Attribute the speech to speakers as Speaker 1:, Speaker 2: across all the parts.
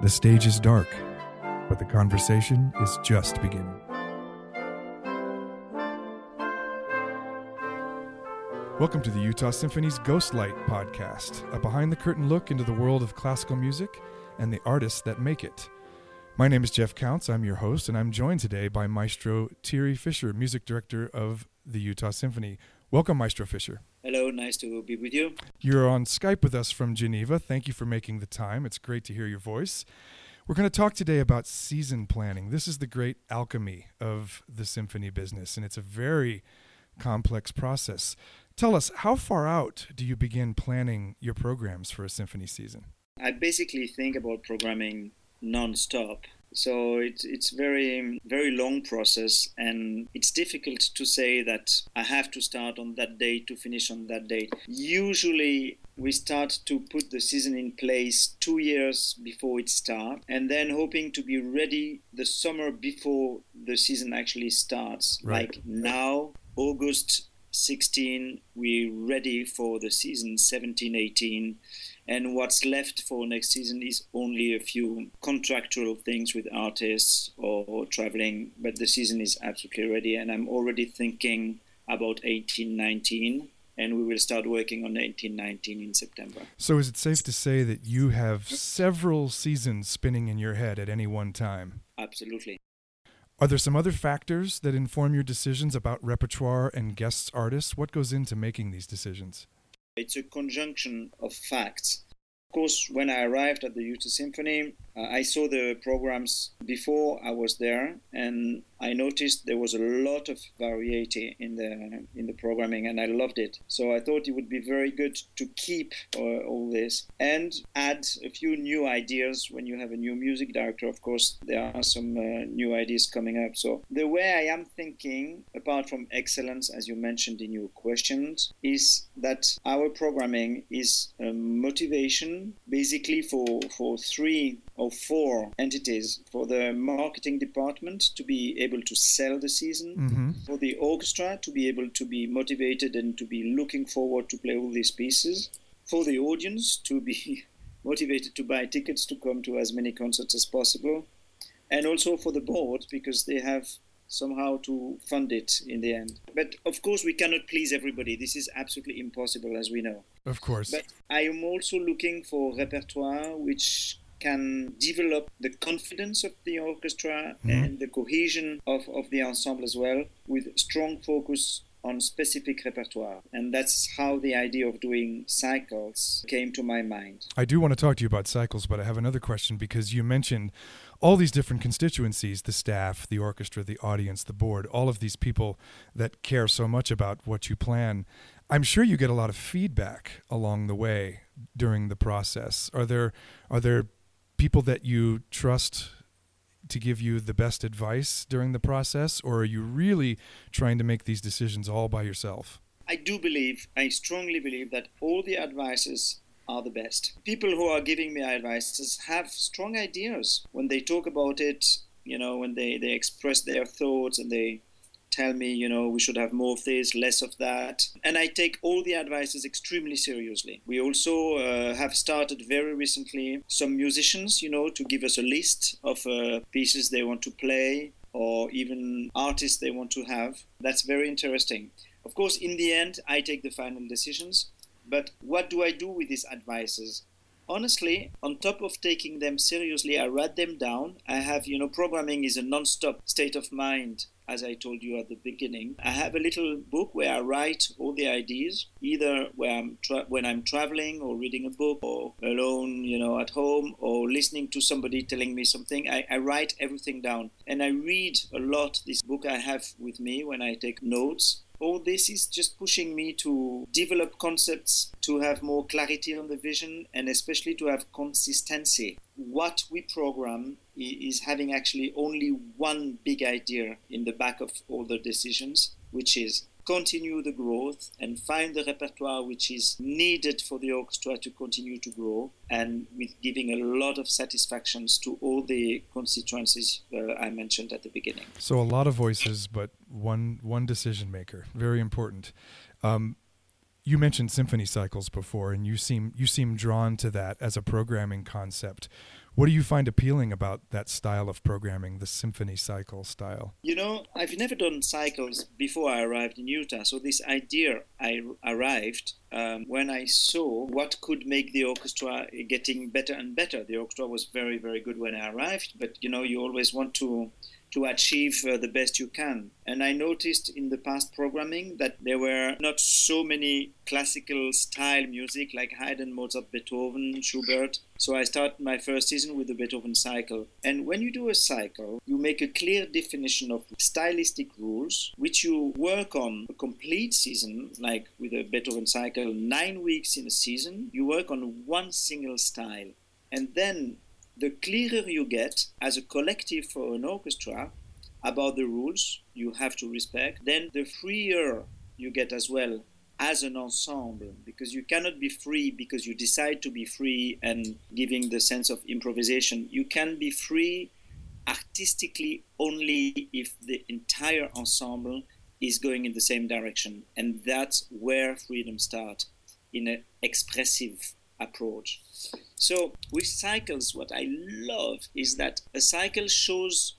Speaker 1: The stage is dark, but the conversation is just beginning. Welcome to the Utah Symphony's Ghostlight podcast, a behind the curtain look into the world of classical music and the artists that make it. My name is Jeff Counts. I'm your host, and I'm joined today by Maestro Thierry Fischer, music director of the Utah Symphony. Welcome, Maestro Fischer.
Speaker 2: Hello, nice to be with you.
Speaker 1: You're on Skype with us from Geneva. Thank you for making the time. It's great to hear your voice. We're going to talk today about season planning. This is the great alchemy of the symphony business, and it's a very complex process. Tell us, how far out do you begin planning your programs for a symphony season?
Speaker 2: I basically think about programming non-stop. So it's it's very very long process, and it's difficult to say that I have to start on that date to finish on that date. Usually, we start to put the season in place two years before it starts, and then hoping to be ready the summer before the season actually starts.
Speaker 1: Right.
Speaker 2: Like now, August 16 we're ready for the season 17 18 and what's left for next season is only a few contractual things with artists or, or traveling but the season is absolutely ready. And i'm already thinking about 18 19 and we will start working on 18 19 in september.
Speaker 1: So, is it safe to say that you have several seasons spinning in your head at any one time?
Speaker 2: absolutely
Speaker 1: Are there some other factors that inform your decisions about repertoire and guests artists? What goes into making these decisions?
Speaker 2: It's a conjunction of facts. Of course, when I arrived at the Utah Symphony, I saw the programs before I was there, and I noticed there was a lot of variety in the in the programming, and I loved it. So I thought it would be very good to keep uh, all this and add a few new ideas. When you have a new music director, of course, there are some uh, new ideas coming up. So the way I am thinking, apart from excellence, as you mentioned in your questions, is that our programming is a motivation basically for for three or four entities for the marketing department to be able to sell the season
Speaker 1: Mm-hmm.
Speaker 2: for the orchestra to be able to be motivated and to be looking forward to play all these pieces, for the audience to be motivated to buy tickets to come to as many concerts as possible, and also for the board because they have somehow to fund it in the end. But of course, we cannot please everybody. This is absolutely impossible, as we know.
Speaker 1: Of course.
Speaker 2: But I am also looking for repertoire which can develop the confidence of the orchestra
Speaker 1: Mhm.
Speaker 2: and the cohesion of, of the ensemble as well, with strong focus on specific repertoire. And that's how the idea of doing cycles came to my mind.
Speaker 1: I do want to talk to you about cycles, but I have another question because you mentioned all these different constituencies the staff, the orchestra, the audience, the board, all of these people that care so much about what you plan. I'm sure you get a lot of feedback along the way during the process. Are there are there people that you trust to give you the best advice during the process or are you really trying to make these decisions all by yourself?
Speaker 2: I do believe, I strongly believe that all the advices are the best. People who are giving me advices have strong ideas when they talk about it, you know, when they, they express their thoughts and they tell me, you know, we should have more of this, less of that. And I take all the advices extremely seriously. We also uh, have started very recently some musicians, you know, to give us a list of uh, pieces they want to play or even artists they want to have. That's very interesting. Of course, in the end, I take the final decisions. But what do I do with these advices? Honestly, on top of taking them seriously, I write them down. I have, you know, programming is a non-stop state of mind, as I told you at the beginning. I have a little book where I write all the ideas, either I'm tra- when I'm traveling or reading a book or alone, you know, at home or listening to somebody telling me something. I, I write everything down and I read a lot this book I have with me when I take notes all this is just pushing me to develop concepts, to have more clarity on the vision, and especially to have consistency. What we program is having actually only one big idea in the back of all the decisions, which is continue the growth and find the repertoire which is needed for the orchestra to continue to grow and with giving a lot of satisfactions to all the constituencies uh, I mentioned at the beginning.
Speaker 1: So a lot of voices, but one one decision maker. Very important. Um, you mentioned symphony cycles before, and you seem you seem drawn to that as a programming concept. What do you find appealing about that style of programming, the symphony cycle style?
Speaker 2: You know, I've never done cycles before I arrived in Utah. So this idea I arrived um, when I saw what could make the orchestra getting better and better. The orchestra was very, very good when I arrived, but you know, you always want to to achieve uh, the best you can. And I noticed in the past programming that there were not so many classical style music like Haydn, Mozart, Beethoven, Schubert. So I started my first season with the Beethoven cycle. And when you do a cycle, you make a clear definition of stylistic rules, which you work on a complete season, like with a Beethoven cycle, nine weeks in a season, you work on one single style. And then the clearer you get as a collective for an orchestra about the rules you have to respect, then the freer you get as well as an ensemble because you cannot be free because you decide to be free and giving the sense of improvisation. You can be free artistically only if the entire ensemble is going in the same direction. And that's where freedom starts in an expressive approach. So with cycles, what I love is that a cycle shows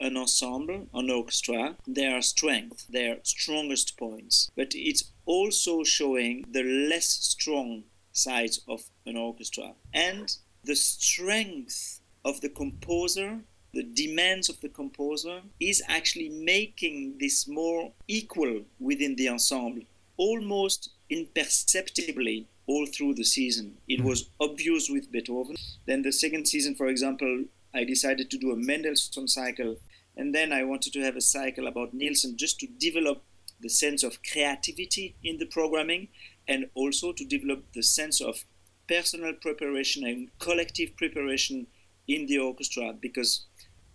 Speaker 2: an ensemble, an orchestra, their strength, their strongest points, but it's also showing the less strong sides of an orchestra. And the strength of the composer the demands of the composer is actually making this more equal within the ensemble almost imperceptibly all through the season. It hmm. was obvious with Beethoven. Then the second season, for example, I decided to do a Mendelssohn cycle, and then I wanted to have a cycle about Nielsen just to develop the sense of creativity in the programming and also to develop the sense of personal preparation and collective preparation in the orchestra because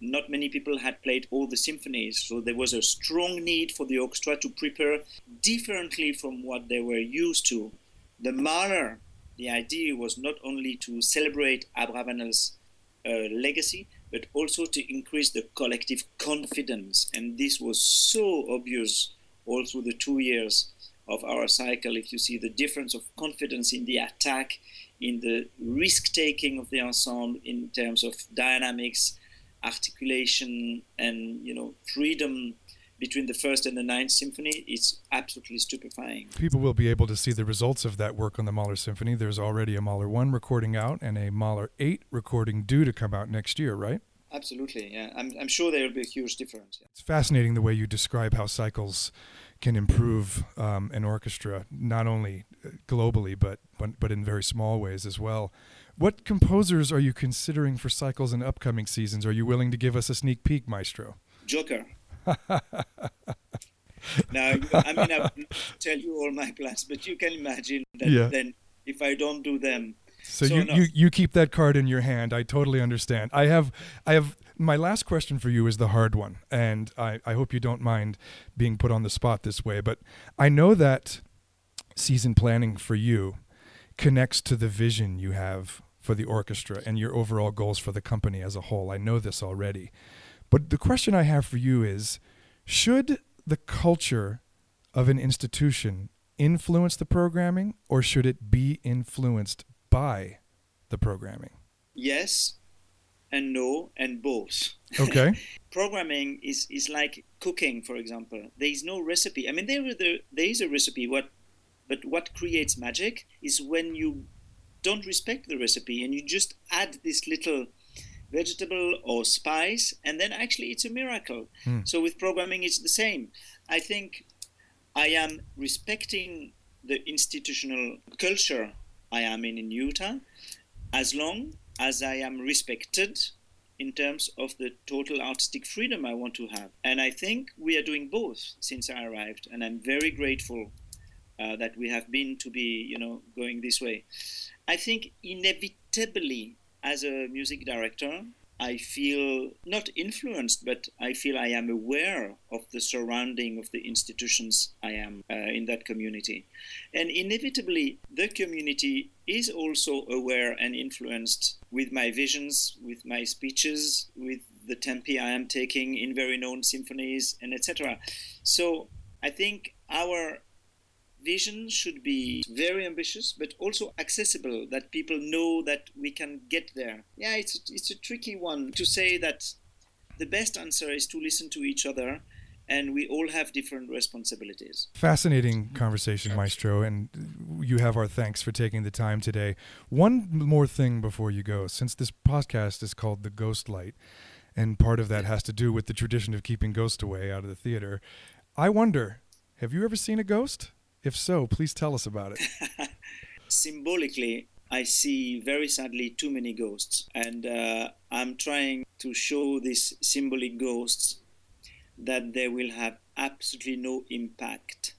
Speaker 2: not many people had played all the symphonies, so there was a strong need for the orchestra to prepare differently from what they were used to the manner, the idea was not only to celebrate Abravanel's uh, legacy, but also to increase the collective confidence. And this was so obvious all through the two years of our cycle. If you see the difference of confidence in the attack, in the risk taking of the ensemble, in terms of dynamics, articulation, and you know freedom between the first and the ninth symphony it's absolutely stupefying.
Speaker 1: People will be able to see the results of that work on the mahler symphony. There's already a mahler 1 recording out and a mahler 8 recording due to come out next year right?
Speaker 2: Absolutely yeah. I'm, I'm sure there will be a huge difference yeah.
Speaker 1: it's fascinating the way you describe how cycles can improve um, an orchestra not only uh, globally but, but but in very small ways as well. What composers are you considering for cycles in upcoming seasons? Are you willing to give us a sneak peek maestro?
Speaker 2: Joker now, I mean, I'll tell you all my plans, but you can imagine that yeah. then if I don't do them.
Speaker 1: So, so you, no. you you keep that card in your hand. I totally understand. I have I have my last question for you is the hard one, and I, I hope you don't mind being put on the spot this way. But I know that season planning for you connects to the vision you have for the orchestra and your overall goals for the company as a whole. I know this already. But the question I have for you is should the culture of an institution influence the programming or should it be influenced by the programming?
Speaker 2: Yes and no and both.
Speaker 1: Okay.
Speaker 2: programming is, is like cooking, for example. There is no recipe. I mean, there, there, there is a recipe, what, but what creates magic is when you don't respect the recipe and you just add this little vegetable or spice, and then actually it's a miracle. Mm. So with programming, it's the same. I think I am respecting the institutional culture I am in in Utah as long as I am respected in terms of the total artistic freedom I want to have. And I think we are doing both since I arrived, and I'm very grateful uh, that we have been to be, you know, going this way. I think inevitably as a music director, I feel not influenced, but I feel I am aware of the surrounding of the institutions I am uh, in that community. And inevitably, the community is also aware and influenced with my visions, with my speeches, with the tempi I am taking in very known symphonies, and etc. So I think our vision should be very ambitious, but also accessible, that people know that we can get there. Yeah, it's, it's a tricky one to say that the best answer is to listen to each other and we all have different responsibilities.
Speaker 1: Fascinating conversation, Maestro, and you have our thanks for taking the time today. One more thing before you go, since this podcast is called The Ghost Light, and part of that has to do with the tradition of keeping ghosts away out of the theater, I wonder have you ever seen a ghost? If so, please tell us about it.
Speaker 2: Symbolically, I see very sadly too many ghosts, and uh, I'm trying to show these symbolic ghosts that they will have absolutely no impact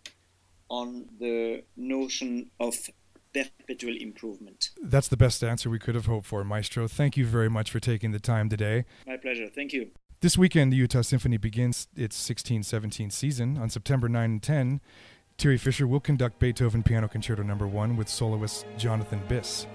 Speaker 2: on the notion of perpetual improvement.
Speaker 1: That's the best answer we could have hoped for, Maestro. Thank you very much for taking the time today.
Speaker 2: My pleasure. Thank you.
Speaker 1: This weekend, the Utah Symphony begins its 16 17 season. On September 9 and 10, Thierry Fischer will conduct Beethoven Piano Concerto No. 1 with soloist Jonathan Biss.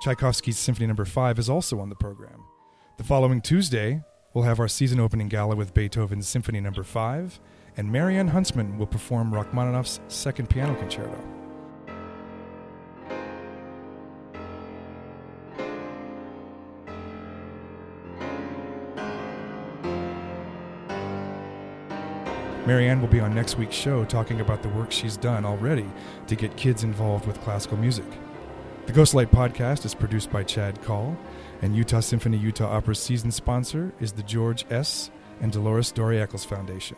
Speaker 1: Tchaikovsky's Symphony No. 5 is also on the program. The following Tuesday, we'll have our season opening gala with Beethoven's Symphony No. 5, and Marianne Huntsman will perform Rachmaninoff's Second Piano Concerto. Marianne will be on next week's show talking about the work she's done already to get kids involved with classical music. The Ghostlight podcast is produced by Chad Call, and Utah Symphony Utah Opera's season sponsor is the George S. and Dolores Doré Eccles Foundation.